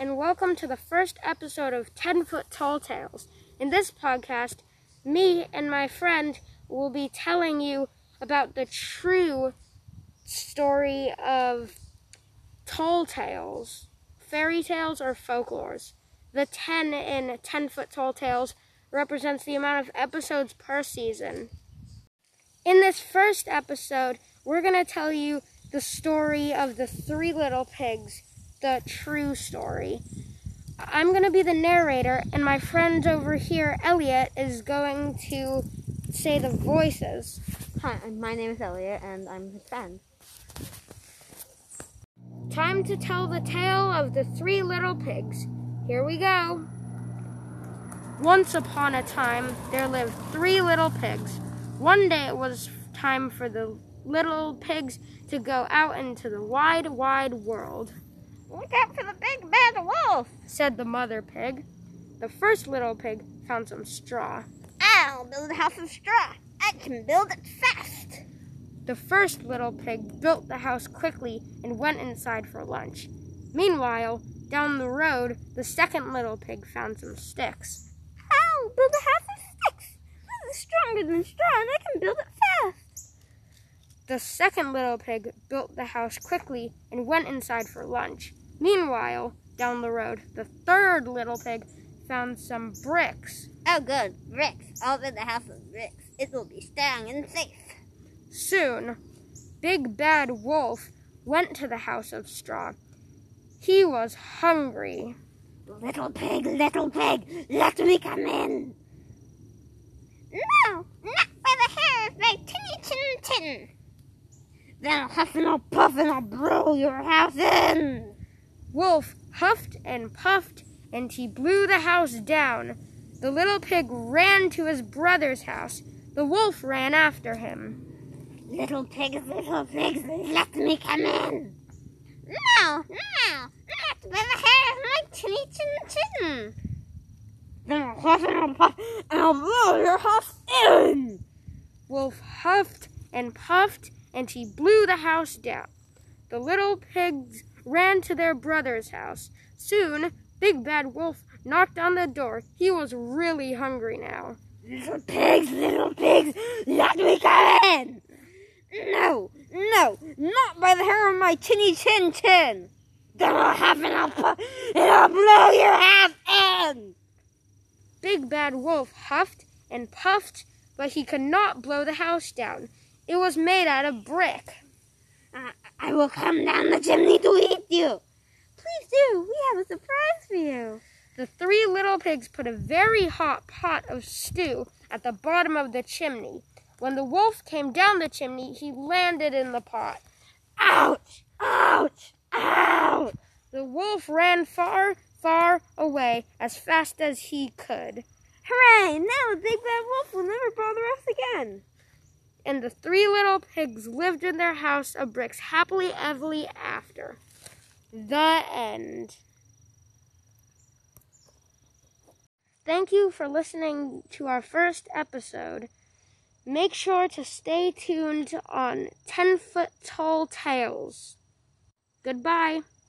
and welcome to the first episode of 10 Foot Tall Tales. In this podcast, me and my friend will be telling you about the true story of tall tales, fairy tales, or folklores. The 10 in 10 Foot Tall Tales represents the amount of episodes per season. In this first episode, we're going to tell you the story of the three little pigs, the true story. I'm going to be the narrator, and my friend over here, Elliot, is going to say the voices. Hi, my name is Elliot, and I'm his friend. Time to tell the tale of the three little pigs. Here we go. Once upon a time, there lived three little pigs. One day it was time for the little pigs to go out into the wide, wide world. Look out for the big bad wolf, said the mother pig. The first little pig found some straw. I'll build a house of straw. I can build it fast. The first little pig built the house quickly and went inside for lunch. Meanwhile, down the road, the second little pig found some sticks. I'll build a house of sticks. This is stronger than straw and I can build it fast. The second little pig built the house quickly and went inside for lunch. Meanwhile, down the road, the third little pig found some bricks. Oh, good. Bricks. I'll build a house of bricks. It will be strong and safe. Soon, Big Bad Wolf went to the house of straw. He was hungry. Little pig, little pig, let me come in. No, not by the hair of my tinny tin tin. Then I'll huff and I'll puff and I'll blow your house in. Wolf huffed and puffed and he blew the house down. The little pig ran to his brother's house. The wolf ran after him. Little pigs, little pigs, let me come in. No, no, not by the hair of my tinny tin tin. Then I'll huff and I'll puff and I'll blow your house in. Wolf huffed and puffed and he blew the house down. The little pigs ran to their brother's house. Soon, Big Bad Wolf knocked on the door. He was really hungry now. Little pigs, little pigs, let me come in! No, no, not by the hair of my tinny tin tin! Then I'll have and I'll puff and I'll blow your house in! Big Bad Wolf huffed and puffed, but he could not blow the house down. It was made out of brick. Uh, I will come down the chimney to eat you. Please do. We have a surprise for you. The three little pigs put a very hot pot of stew at the bottom of the chimney. When the wolf came down the chimney, he landed in the pot. Ouch! Ouch! Ouch! The wolf ran far, far away as fast as he could. Hooray! Now the big bad wolf will never bother us again. And the three little pigs lived in their house of bricks happily ever after. The end. Thank you for listening to our first episode. Make sure to stay tuned on 10 Foot Tall Tales. Goodbye.